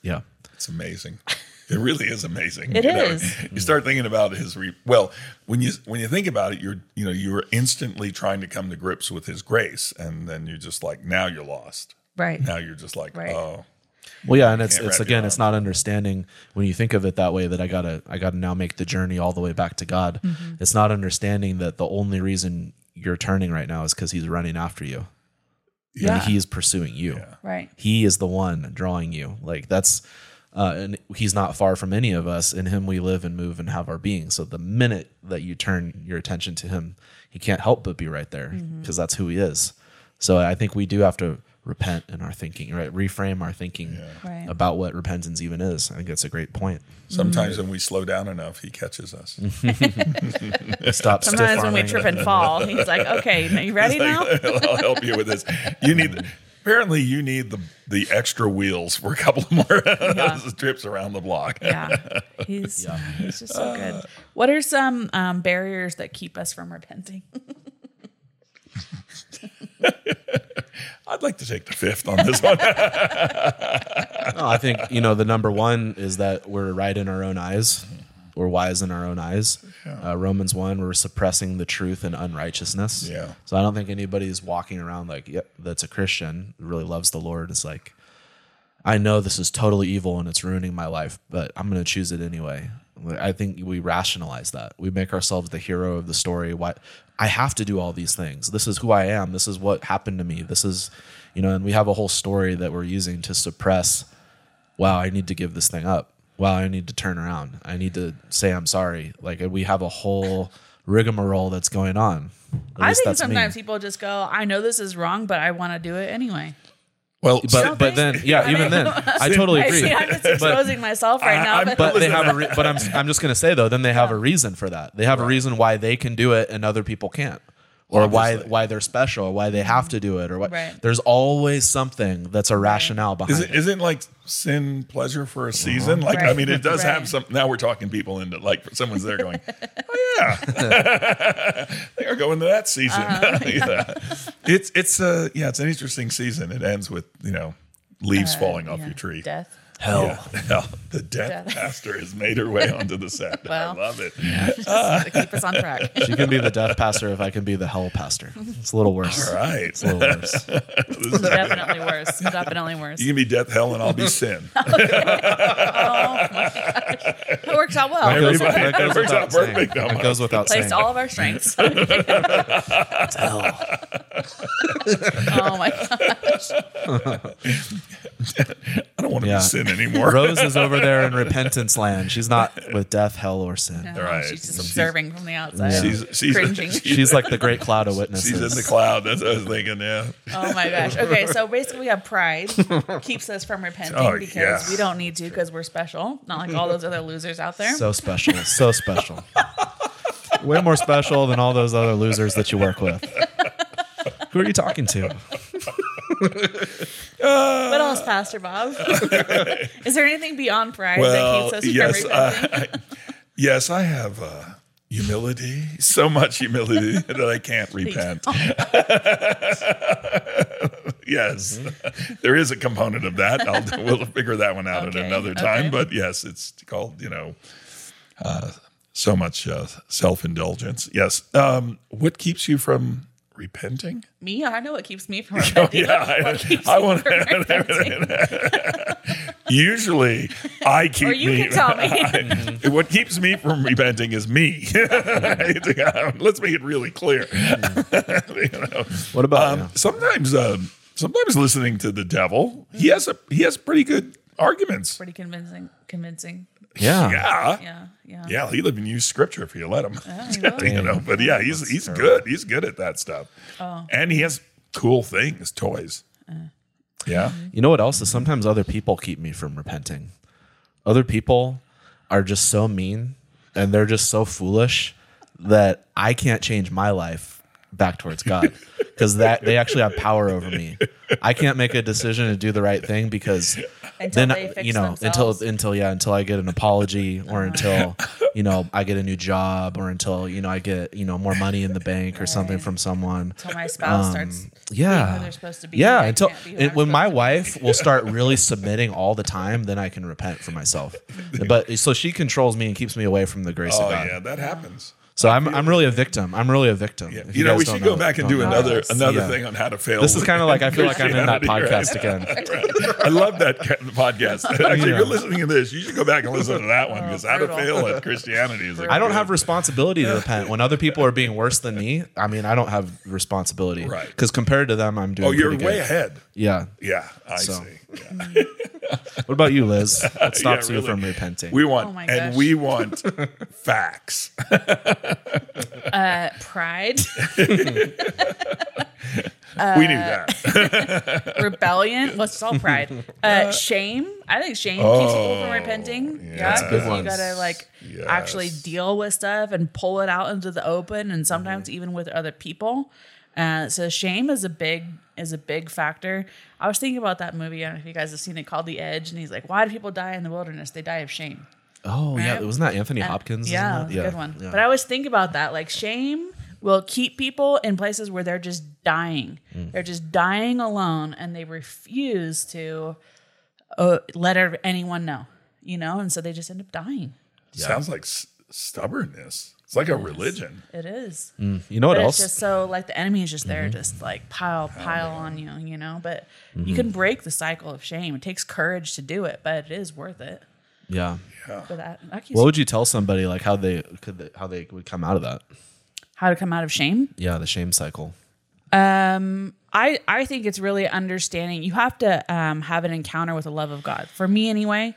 Yeah. It's amazing. It really is amazing. It you know? You start thinking about his re- well when you when you think about it, you're you know you're instantly trying to come to grips with his grace, and then you're just like now you're lost. Right. Now you're just like Right. oh Well, yeah, and it's it's wrap your again, it's not understanding when you think of it that way that I gotta I gotta now make the journey all the way back to God. Mm-hmm. It's not understanding that the only reason you're turning right now is because He's running after you. Yeah. And He's pursuing you. Right. He is the one drawing you. Like that's uh, and he's not far from any of us. In him we live and move and have our being. So the minute that you turn your attention to him, he can't help but be right there because that's who he is. So I think we do have to repent in our thinking, right? Reframe our thinking Right. about what repentance even is. I think that's a great point. sometimes when we slow down enough, he catches us. Stop Sometimes when we trip and fall, he's like, "Okay, are you ready now?" I'll help you with this. You need apparently you need the the extra wheels for a couple more trips around the block. Yeah, he's yeah. he's just so good. What are some um, barriers that keep us from repenting? I'd like to take the fifth on this one. No, I think you know the number one is that we're right in our own eyes. We're wise in our own eyes. Uh, Romans one, we're suppressing the truth and unrighteousness. Yeah. So I don't think anybody's walking around like, yep, that's a Christian, really loves the Lord. It's like, I know this is totally evil and it's ruining my life, but I'm going to choose it anyway. I think we rationalize that. We make ourselves the hero of the story. Why I have to do all these things. This is who I am. This is what happened to me. This is, you know, and we have a whole story that we're using to suppress wow, I need to give this thing up. Wow, I need to turn around. I need to say I'm sorry. Like we have a whole rigmarole that's going on. At I think that's me. sometimes people just go, "I know this is wrong, but I want to do it anyway." Well, But but then yeah, even then, I totally I agree. see, I'm just exposing myself right now. I'm- but But they have a. Re- but I'm I'm just gonna say though, then they have a reason for that. They have a reason why they can do it and other people can't, or why Obviously. why they're special, or why they have to do it, or what. Right. There's always something that's a rationale behind Isn't, it. isn't like sin pleasure for a season? Like, I mean, it does have some. Now we're talking people into like someone's there going, oh yeah, they are going to that season. Uh-huh. yeah. It's it's uh yeah, it's an interesting season. It ends with you know leaves falling off Uh, Yeah. your tree. Death. Hell. Yeah. Hell, the death, Death. pastor has made her way onto the set. Well. I love it. Just to keep us on track. She can be the death pastor if I can be the hell pastor. It's a little worse. All right. It's a little worse. Definitely worse. Definitely worse. you can be death, hell, and I'll be sin. It oh works out well. That goes, Everybody- that goes it works without out perfect, saying. That goes without Placed saying. all of our strengths. Hell. Oh my god. I don't want to Yeah. be sin anymore. Rose is over there in repentance land. She's not with death, hell, or sin. No, Right. She's just She's- observing from the outside. She's she's Cringing. She's like the great cloud of witnesses. she's in the cloud. That's what I was thinking. Yeah. Oh my gosh. Okay, so basically we have pride keeps us from repenting Oh, because yeah. we don't need to because we're special, not like all those other losers out there. So special. So special. Way more special than all those other losers that you work with. Who are you talking to? what else, Pastor Bob? Is there anything beyond pride Well, that keeps us yes, from uh, repenting? I, yes, I have uh, humility, so much humility that I can't repent. yes, there is a component of that. I'll, we'll figure that one out Okay, at another time. okay. But yes, it's called you know. Uh, so much uh, self-indulgence. Yes. Um, what keeps you from repenting? me, I know what keeps me from repenting. Yeah, What keeps I me want from repenting? Usually, I keep Or you me. can tell me. what keeps me from repenting is me. Let's make it really clear. You know? What about Um, you? sometimes, um, sometimes listening to the devil, he has a he has pretty good arguments. Pretty convincing. Convincing. Yeah. Yeah, Yeah. Yeah. yeah, he'll even use scripture if you let him. he you know, but yeah, he's he's good. He's good at that stuff, Oh. and he has cool things, toys. Uh. Yeah, You know what else is sometimes other people keep me from repenting. Other people are just so mean and they're just so foolish that I can't change my life back towards God because that they actually have power over me. I can't make a decision to do the right thing because Until then they fix you know themselves. until until yeah until I get an apology or until you know I get a new job or until you know I get you know more money in the bank or something from someone Until my spouse Um, starts yeah who they're supposed to be. yeah I until can't be who it, when my supposed be. wife will start really submitting all the time then i can repent for myself but so she controls me and keeps me away from the grace oh of god yeah, that happens. So i'm i'm really a victim i'm really a victim Yeah. if You, know, we don't should go back and do know. another Yes. another Yeah. thing on how to fail. this is kind of like i feel like i'm in that Christianity, podcast again I love that podcast. Actually, if you're listening to this, you should go back and listen to that one oh, because how to fail at Christianity is. a i don't have responsibility to repent when other people are being worse than me i mean i don't have responsibility Right. because compared to them i'm doing Oh, you're way good. ahead. yeah Yeah, I So. see. Yeah. what about you liz what stops you really. from repenting We want Oh my and we want facts. Uh, pride, we knew that. rebellion. Well, it's all pride. Uh, shame. I think shame keeps people from repenting. Yeah, That's good because you gotta like Yes. actually deal with stuff and pull it out into the open, and sometimes even with other people. Uh, so shame is a big is a big factor. I was thinking about that movie. I don't know if you guys have seen it called The Edge, and he's like, "Why do people die in the wilderness? They die of shame." oh yeah it wasn't that anthony hopkins Yeah, isn't it was that? a good one. yeah. But I always think about that. Like shame will keep people in places where they're just dying. Mm. They're just dying alone, and they refuse to uh, let anyone know. You know, and so they just end up dying. Sounds like s- stubbornness. It's like a religion. It is. you know what But else it's just so like the enemy is just Mm-hmm. there, just like pile, pile on you, you know. But Mm-hmm. you can break the cycle of shame. It takes courage to do it, but it is worth it. yeah But that, that What would you tell somebody like how they could they, how they would come out of that? how to come out of shame. Yeah, the shame cycle. Um, I I think it's really understanding. You have to um, have an encounter with the love of God. For me, anyway,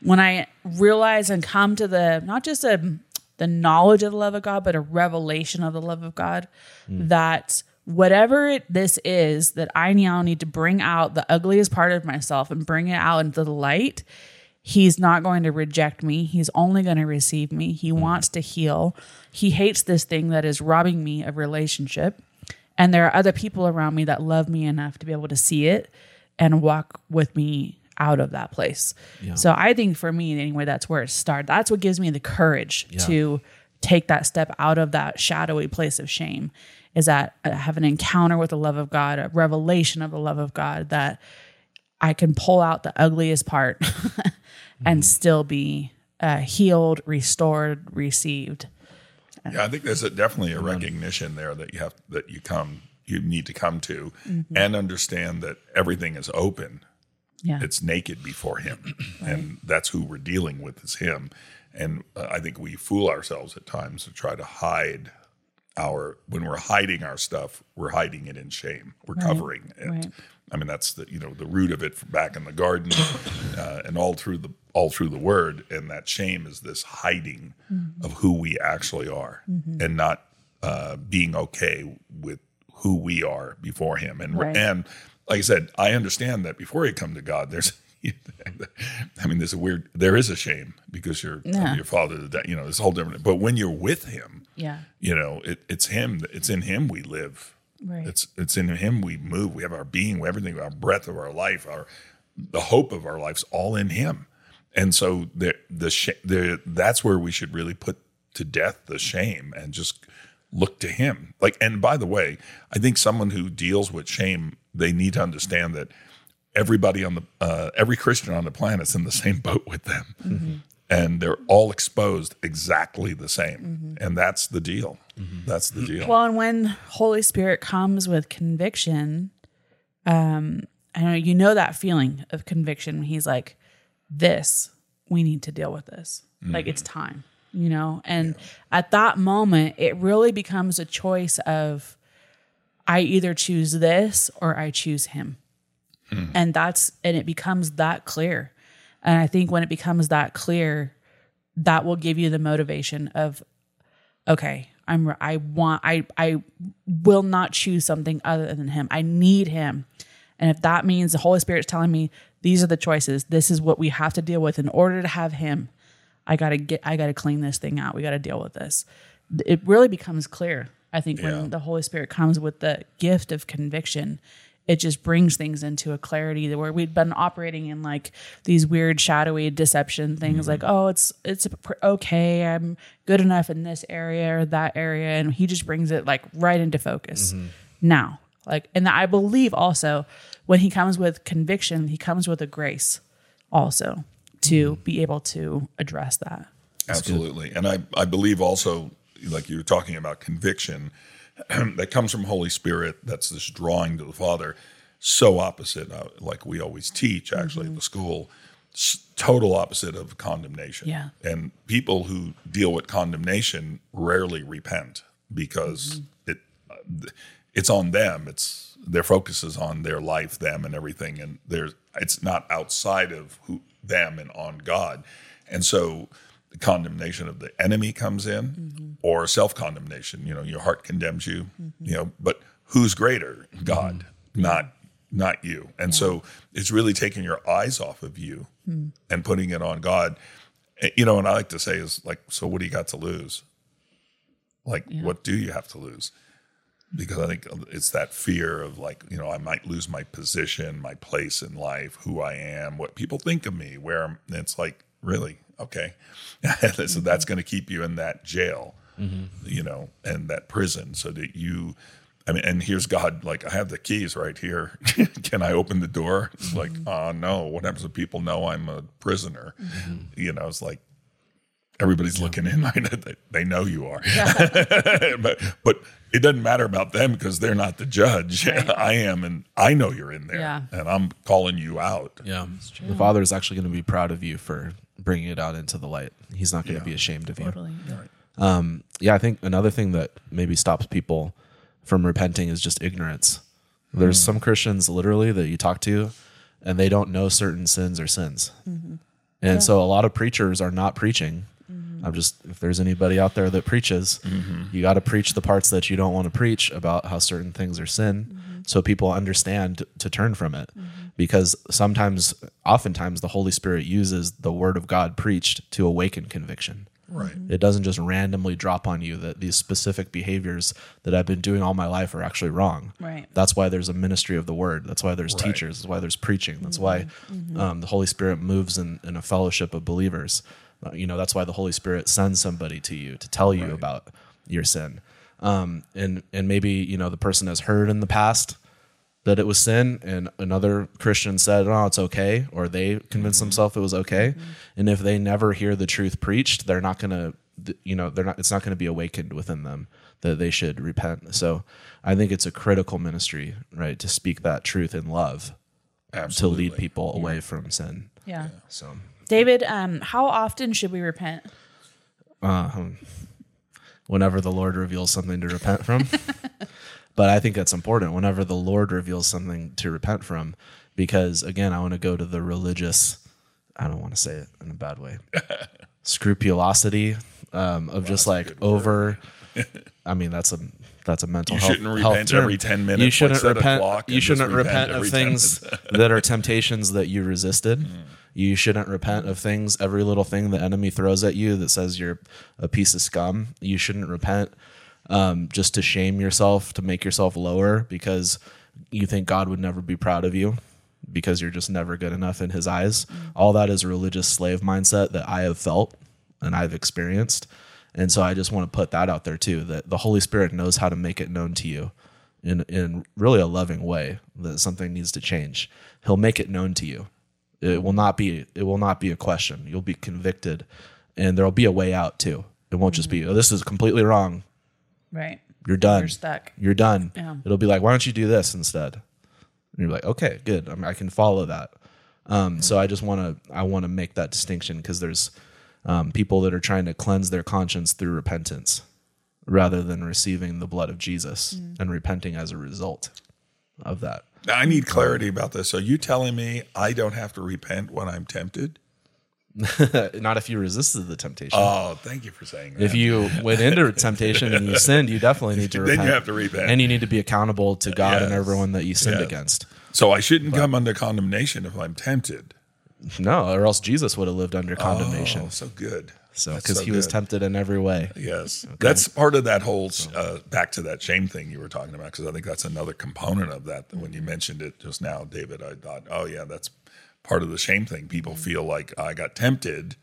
when I realize and come to the not just a the knowledge of the love of God, but a revelation of the love of God, that whatever it, this is that I now need to bring out the ugliest part of myself and bring it out into the light, he's not going to reject me. He's only going to receive me. He hmm. wants to heal. He hates this thing that is robbing me of relationship. And there are other people around me that love me enough to be able to see it and walk with me out of that place. So I think for me, anyway, that's where it started. That's what gives me the courage to take that step out of that shadowy place of shame is that I have an encounter with the love of God, a revelation of the love of God that I can pull out the ugliest part and still be uh, healed, restored, received. Yeah, I think there's a, definitely a recognition there that you have that you come you need to come to and understand that everything is open. Yeah. It's naked before him. And that's who we're dealing with is him. And uh, I think we fool ourselves at times to try to hide our when we're hiding our stuff, we're hiding it in shame. We're covering it. right. I mean, that's the you know the root of it back in the garden, uh, and all through the all through the word. And that shame is this hiding of who we actually are, and not uh, being okay with who we are before Him. And Right. and like I said, I understand that before you come to God, there's. I mean, there's a weird. There is a shame because your Yeah. your father, that you know, it's a whole different. But when you're with Him, Yeah. you know, it, it's Him. It's in Him we live. Right. It's it's in Him we move. We have our being, everything, our breath of our life, our the hope of our lives, all in Him. And so the the, sh- the that's where we should really put to death the shame and just look to Him. Like, and by the way, I think someone who deals with shame, they need to understand that everybody on the uh, every Christian on the planet's in the same boat with them. And they're all exposed exactly the same. And that's the deal. That's the deal. Well, and when Holy Spirit comes with conviction, um, I know you know that feeling of conviction when he's like, This, we need to deal with this. Like it's time, you know? And at that moment, it really becomes a choice of I either choose this or I choose him. Hmm. And that's and it becomes that clear. And I think when it becomes that clear, that will give you the motivation of okay i'm i want i i will not choose something other than him. I need him. And if that means the holy spirit's telling me these are the choices this is what we have to deal with in order to have him i gotta get i gotta clean this thing out. We gotta deal with this. It really becomes clear i think Yeah. when the holy spirit comes with the gift of conviction it just brings things into a clarity where we've been operating in like these weird shadowy deception things mm-hmm. like oh it's it's okay i'm good enough in this area or that area and he just brings it like right into focus. Mm-hmm. Now like and i believe also when he comes with conviction he comes with a grace also to mm-hmm. be able to address that. Absolutely. And I, I believe also, like you were talking about conviction, that comes from Holy Spirit, that's this drawing to the Father, so opposite, uh, like we always teach actually at the school, s- total opposite of condemnation. Yeah. And people who deal with condemnation rarely repent because it uh, it's on them. It's their focus is on their life, them, and everything, and there's it's not outside of who them and on God, and so the condemnation of the enemy comes in, mm-hmm. or self condemnation. You know, your heart condemns you. Mm-hmm. You know, but who's greater? Mm-hmm. God, not not you. And so it's really taking your eyes off of you hmm. and putting it on God. Eh, You know, and I like to say is like, so what do you got to lose? Like, what do you have to lose? Because I think it's that fear of like, you know, I might lose my position, my place in life, who I am, what people think of me, where I'm, it's like, really? Okay. so that's going to keep you in that jail, mm-hmm. you know, and that prison so that you, I mean, and here's God, like, I have the keys right here. Can I open the door? It's like, oh, no. What happens if people know I'm a prisoner? Mm-hmm. You know, it's like, everybody's looking in. Right? They, they know you are, but but it doesn't matter about them because they're not the judge. I am, and I know you're in there, Yeah. and I'm calling you out. Yeah. The Father is actually going to be proud of you for bringing it out into the light. He's not going to be ashamed of you. totally. Um, yeah, I think another thing that maybe stops people from repenting is just ignorance. There's hmm. some Christians literally that you talk to and they don't know certain sins are sins. Mm-hmm. And so a lot of preachers are not preaching. Mm-hmm. I'm just if there's anybody out there that preaches, mm-hmm. you got to preach the parts that you don't want to preach about how certain things are sin, so people understand to turn from it. Because sometimes, oftentimes, the Holy Spirit uses the Word of God preached to awaken conviction. Right. It doesn't just randomly drop on you that these specific behaviors that I've been doing all my life are actually wrong. Right. That's why there's a ministry of the word. That's why there's teachers. That's why there's preaching. That's why um, the Holy Spirit moves in, in a fellowship of believers. Uh, you know, that's why the Holy Spirit sends somebody to you to tell you about your sin. Um, and and maybe you know the person has heard in the past that it was sin and another christian said oh it's okay or they convinced themselves it was okay. And if they never hear the truth preached they're not going to you know they're not it's not going to be awakened within them that they should repent. So i think it's a critical ministry right to speak that truth in love Absolutely. to lead people away from sin. Yeah. so. David, um, how often should we repent? Whenever the lord reveals something to repent from but i think that's important whenever the lord reveals something to repent from because again i want to go to the religious i don't want to say it in a bad way scrupulosity um, of just like over i mean that's a that's a mental You health, shouldn't health repent term. every 10 minutes, You shouldn't repent. You shouldn't repent repent of things that are temptations that you resisted. You shouldn't repent of things, every little thing the enemy throws at you that says you're a piece of scum. You shouldn't repent um, just to shame yourself, to make yourself lower because you think God would never be proud of you because you're just never good enough in his eyes. All that is a religious slave mindset that I have felt and I've experienced. And so I just want to put that out there too that the Holy Spirit knows how to make it known to you in in really a loving way that something needs to change. He'll make it known to you. It will not be it will not be a question. You'll be convicted and there'll be a way out too. It won't just be oh, this is completely wrong. Right. You're done. You're stuck. You're done. Yeah. It'll be like, why don't you do this instead? And you're like, okay, good. I, mean, I can follow that. Um, so I just want to I want to make that distinction because there's um, people that are trying to cleanse their conscience through repentance rather than receiving the blood of Jesus and repenting as a result of that. Now, I need clarity about this. So you telling me I don't have to repent when I'm tempted? Not if you resisted the temptation. Oh, thank you for saying that. if you went into temptation and you sinned, you definitely need to Then repent. you have to repent. And you need to be accountable to God and everyone that you sinned Yes. against. so I shouldn't come under condemnation if I'm tempted. No, or else Jesus would have lived under oh, condemnation. Oh, so good. So because he was tempted in every way. Yes, that's part of that whole uh, back to that shame thing you were talking about because I think that's another component of that. When you mentioned it just now, David, I thought, oh yeah, that's part of the shame thing. People feel like I got tempted,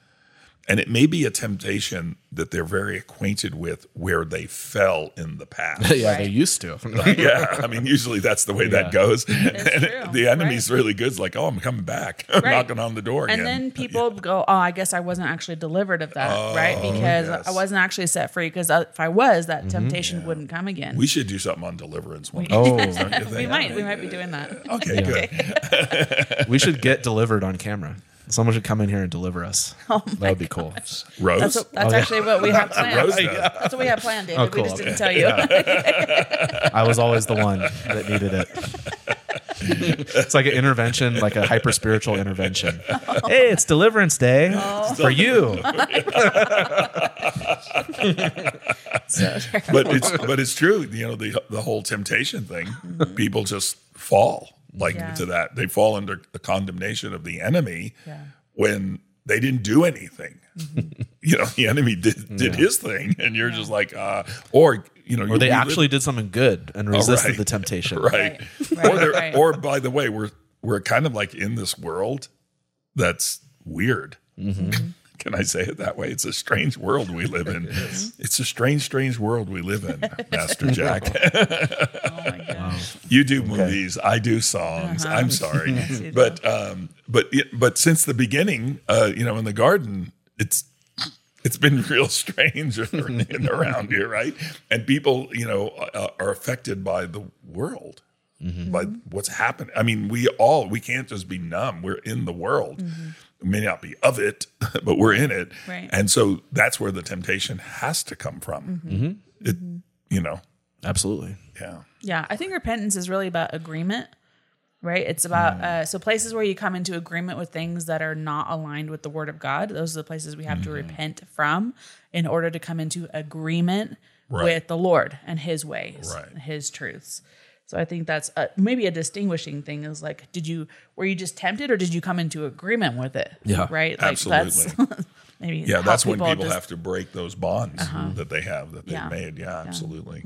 and it may be a temptation that they're very acquainted with where they fell in the past. yeah, they used to. yeah, I mean, usually that's the way that goes. And true, the enemy's really good. It's like, oh, I'm coming back, I'm knocking on the door And then people go, "Oh, I guess I wasn't actually delivered of that, oh, right? Because yes. I wasn't actually set free. Because uh, if I was, that mm-hmm. temptation wouldn't come again." we should do something on deliverance one day. Oh, don't you We might, we might be doing that. Okay, good. we should get delivered on camera. Someone should come in here and deliver us. Oh that would be cool. Rose. That's, what, that's oh, actually what we have planned. Rose does. That's what we have planned, David. Oh, cool. We just didn't tell you. I was always the one that needed it. it's like an intervention, like a hyper spiritual intervention. Hey, it's Deliverance Day oh. for you. so but it's but it's true. You know the the whole temptation thing. Mm-hmm. People just fall like Yeah. to that. They fall under the condemnation of the enemy Yeah. when they didn't do anything. Mm-hmm. you know, the enemy did did his thing, and you're just like, uh, or you know, Or they actually did something good and oh, resisted right. the temptation. right, Right, or right. or by the way, we're we're kind of like in this world that's weird. Mm-hmm. Mm-hmm. Can I say it that way? It's a strange world we live in. it's a strange, strange world we live in, Master Jack. Oh my God. You do movies, I do songs. I'm sorry, Uh-huh. Yes, you do. but um, but but since the beginning, uh, you know, in the garden, it's it's been real strange around here, right? And people, you know, uh, are affected by the world, Mm-hmm. by what's happening. I mean, we all we can't just be numb. We're in the world. We may not be of it, but we're in it, Mm-hmm. Right. and so that's where the temptation has to come from. Mm-hmm. It, you know, Absolutely. yeah. Yeah, I think repentance is really about agreement right? It's about uh, so places where you come into agreement with things that are not aligned with the Word of God. Those are the places we have to repent from in order to come into agreement Right. with the Lord and His ways, Right. and His truths. So I think that's a, maybe a distinguishing thing is like, did you were you just tempted or did you come into agreement with it? Yeah, right. Like that's maybe Yeah, that's when people just- Uh-huh. have to break those bonds that they have that they've Yeah. made. Yeah, absolutely.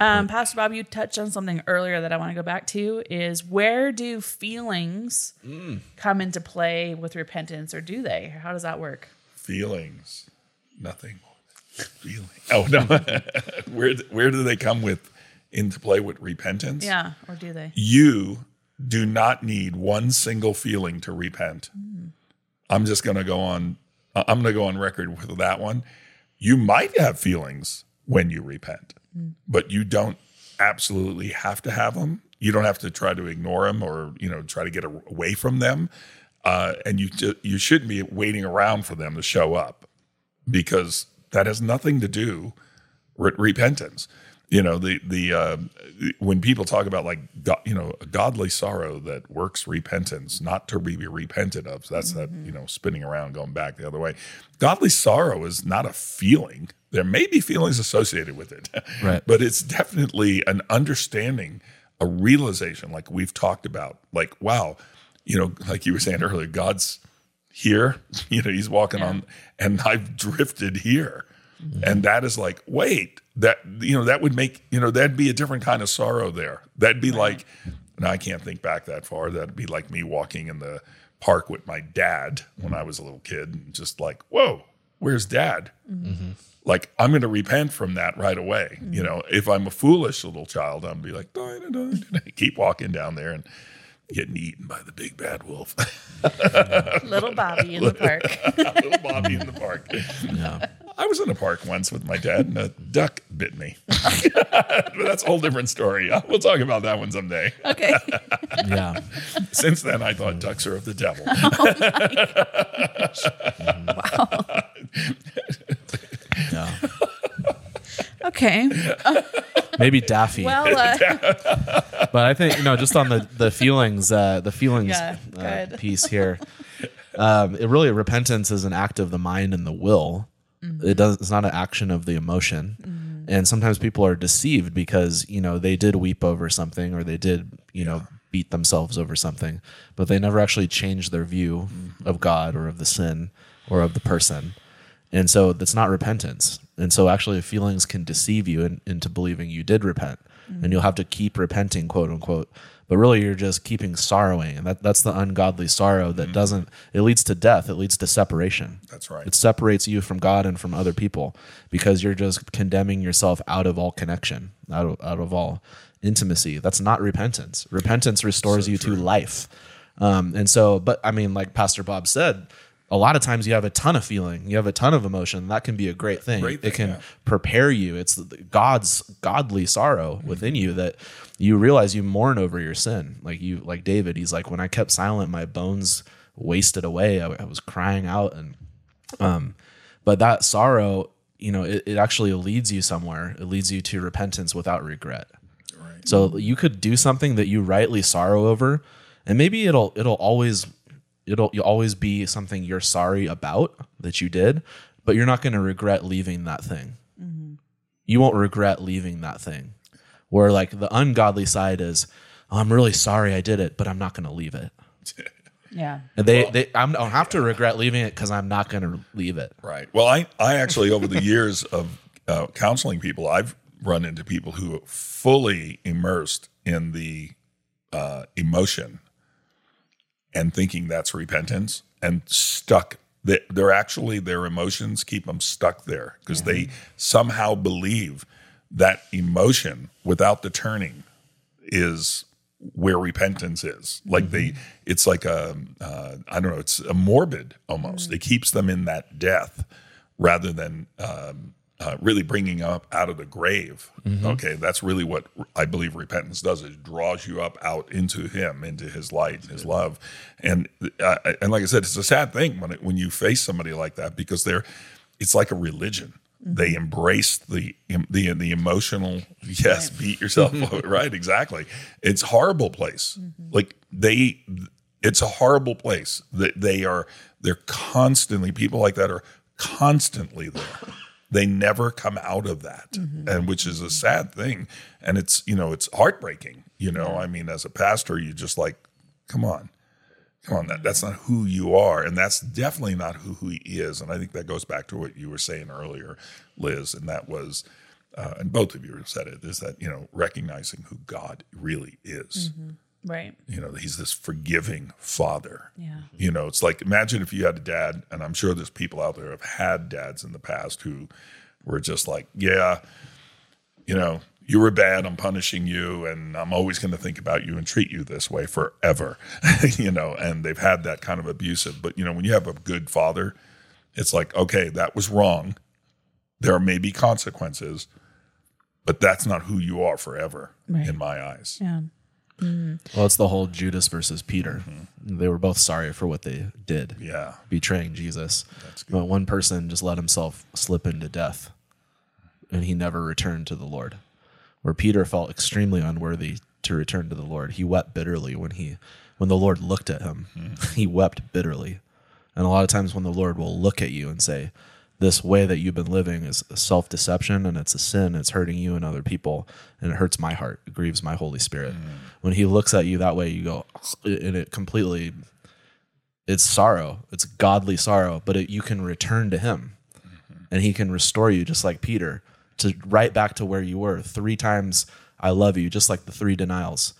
Um, Pastor Bob, you touched on something earlier that I want to go back to is where do feelings Mm. come into play with repentance or do they? How does that work? Feelings, nothing feeling. Oh no, where where do they come with into play with repentance? Yeah, or do they? you do not need one single feeling to repent. I'm just going to go on. I'm going to go on record with that one. You might have feelings when you repent, but you don't absolutely have to have them. You don't have to try to ignore them or you know try to get away from them. Uh, and you ju- you shouldn't be waiting around for them to show up because that has nothing to do with repentance. You know the the uh, when people talk about like go, you know a godly sorrow that works repentance, not to be repented of. So that's that you know spinning around, going back the other way. Godly sorrow is not a feeling. There may be feelings associated with it, Right. But it's definitely an understanding, a realization, like we've talked about. Like wow, you know, like you were saying earlier, God's here. You know, he's walking on, and I've drifted here. Mm-hmm. And that is like, wait, that, you know, that would make, you know, that'd be a different kind of sorrow there. That'd be like, and I can't think back that far. That'd be like me walking in the park with my dad when I was a little kid, and just like, whoa, where's dad? Mm-hmm. Like, I'm going to repent from that right away. You know, mm-hmm. if I'm a foolish little child, I'm be like, keep walking down there and getting eaten by the big bad wolf. Little Bobby in the park. little Bobby in the park. I was in a park once with my dad, and a duck bit me. but that's a whole different story. We'll talk about that one someday. Okay. Yeah. Since then, I thought ducks are of the devil. Yeah. Okay. Maybe Daffy. Well, uh, but I think you know, just on the the feelings, uh, the feelings Yeah, uh, piece here. Um, it really repentance is an act of the mind and the will. Mm-hmm. It does. It's not an action of the emotion. And sometimes people are deceived because you know they did weep over something or they did you know beat themselves over something, but they never actually changed their view Mm-hmm. of God or of the sin or of the person. And so that's not repentance. And so actually feelings can deceive you in, into believing you did repent. And you'll have to keep repenting, quote unquote. But really you're just keeping sorrowing. And that, that's the ungodly sorrow that doesn't it leads to death. It leads to separation. That's right. It separates you from God and from other people because you're just condemning yourself out of all connection, out of, out of all intimacy. That's not repentance. Repentance restores you to life. Um, and so, but I mean, like Pastor Bob said, a lot of times you have a ton of feeling, you have a ton of emotion. That can be a great thing. Great it can yeah. prepare you. It's God's godly sorrow within you that you realize you mourn over your sin. Like you, like David, he's like, when I kept silent, my bones wasted away. I, I was crying out and um, but that sorrow, you know, it, it actually leads you somewhere. It leads you to repentance without regret. Right. So you could do something that you rightly sorrow over, and maybe it'll it'll always it'll you'll always be something you're sorry about that you did, but you're not going to regret leaving that thing. You won't regret leaving that thing. Where like the ungodly side is, oh, I'm really sorry I did it, but I'm not going to leave it. yeah. And they, they I'm, I don't have to regret leaving it because I'm not going to leave it. Right. Well, I, I actually, over the years of uh, counseling people, I've run into people who are fully immersed in the uh, emotion and thinking that's repentance and stuck. They, they're actually, their emotions keep them stuck there because they somehow believe that emotion without the turning is where repentance is. Like they, it's like a, uh, I don't know, it's a morbid almost. It keeps them in that death rather than um, uh, really bringing up out of the grave. Okay, that's really what I believe repentance does. It draws you up out into Him, into His light, His love, and uh, and like I said, it's a sad thing when it, when you face somebody like that because they're, it's like a religion. They mm-hmm. embrace the the the emotional. Yes, beat yourself. right, exactly. It's horrible place. Like they, it's a horrible place. Mm-hmm. That they are. They're constantly. People like that are constantly there. They never come out of that, mm-hmm. and which is a sad thing. And it's you know it's heartbreaking. You know, I mean, as a pastor, you just like, come on, come on that that's not who you are and that's definitely not who, who he is and i think that goes back to what you were saying earlier liz and that was uh, and both of you have said it is that you know recognizing who god really is Right. you know he's this forgiving father Yeah. you know it's like imagine if you had a dad and i'm sure there's people out there who have had dads in the past who were just like yeah you know you were bad i'm punishing you and i'm always going to think about you and treat you this way forever you know and they've had that kind of abusive but you know when you have a good father it's like okay that was wrong there may be consequences but that's not who you are forever Right. in my eyes Yeah. Mm. Well, it's the whole Judas versus Peter. Mm-hmm. They were both sorry for what they did, yeah betraying Jesus. But one person just let himself slip into death, and he never returned to the Lord. Where Peter felt extremely unworthy to return to the Lord, he wept bitterly when he when the Lord looked at him. Hmm. He wept bitterly. And a lot of times when the Lord will look at you and say, this way that you've been living is self deception and it's a sin. It's hurting you and other people, and it hurts my heart. It grieves my Holy Spirit. Hmm. When He looks at you that way, you go, and it completely, it's sorrow. It's godly sorrow, but it, you can return to Him, hmm. and He can restore you, just like Peter, to right back to where you were. Three times I love you, just like the three denials.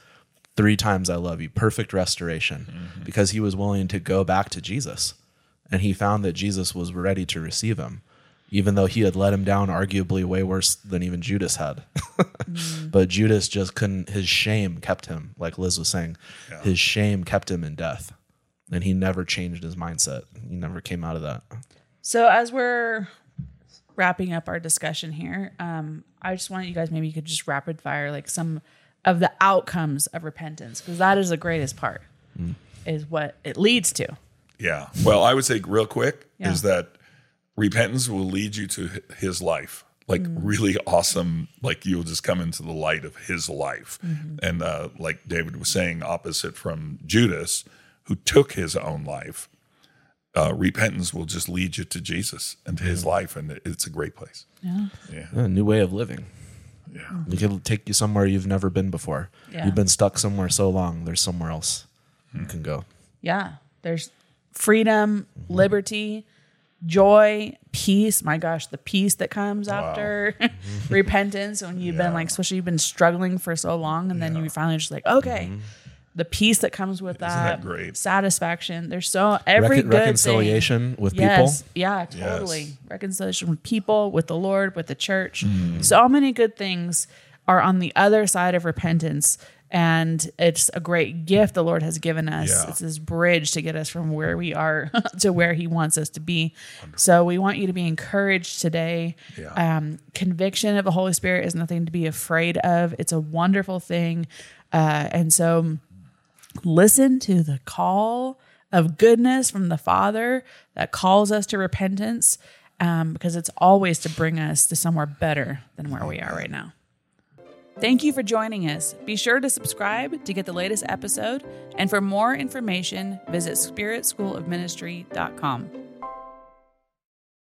Three times I love you. Perfect restoration, mm-hmm. because He was willing to go back to Jesus and he found that Jesus was ready to receive him, even though he had let him down arguably way worse than even Judas had. Mm. But Judas just couldn't, his shame kept him, like Liz was saying, his shame kept him in death. And he never changed his mindset. He never came out of that. So as we're wrapping up our discussion here, um, I just want you guys maybe you could just rapid fire like some of the outcomes of repentance because that is the greatest part. Is what it leads to. Yeah. Well, I would say real quick Yeah. is that repentance will lead you to his life. Like really awesome, like you'll just come into the light of his life. And uh, like David was saying, opposite from Judas, who took his own life, uh, repentance will just lead you to Jesus and to his life. And it's a great place. Yeah. Yeah. A new way of living. Yeah. It can take you somewhere you've never been before. Yeah. You've been stuck somewhere so long, there's somewhere else you hmm. can go. Yeah. There's freedom, hmm. liberty, joy, peace. My gosh, the peace that comes after repentance when you've been Yeah. like, especially you've been struggling for so long, and then you finally just like, okay. Mm-hmm. The peace that comes with that, that great? satisfaction. There's so every Recon- good thing- reconciliation with Yes. people. Yeah, totally. Yes. Reconciliation with people, with the Lord, with the church. Mm-hmm. So many good things are on the other side of repentance. And it's a great gift the Lord has given us. Yeah. It's this bridge to get us from where we are to where He wants us to be. So we want you to be encouraged today. Yeah. Um, conviction of the Holy Spirit is nothing to be afraid of, it's a wonderful thing. Uh, and so listen to the call of goodness from the Father that calls us to repentance um, because it's always to bring us to somewhere better than where we are right now. Thank you for joining us. Be sure to subscribe to get the latest episode. And for more information, visit spiritschoolofministry.com.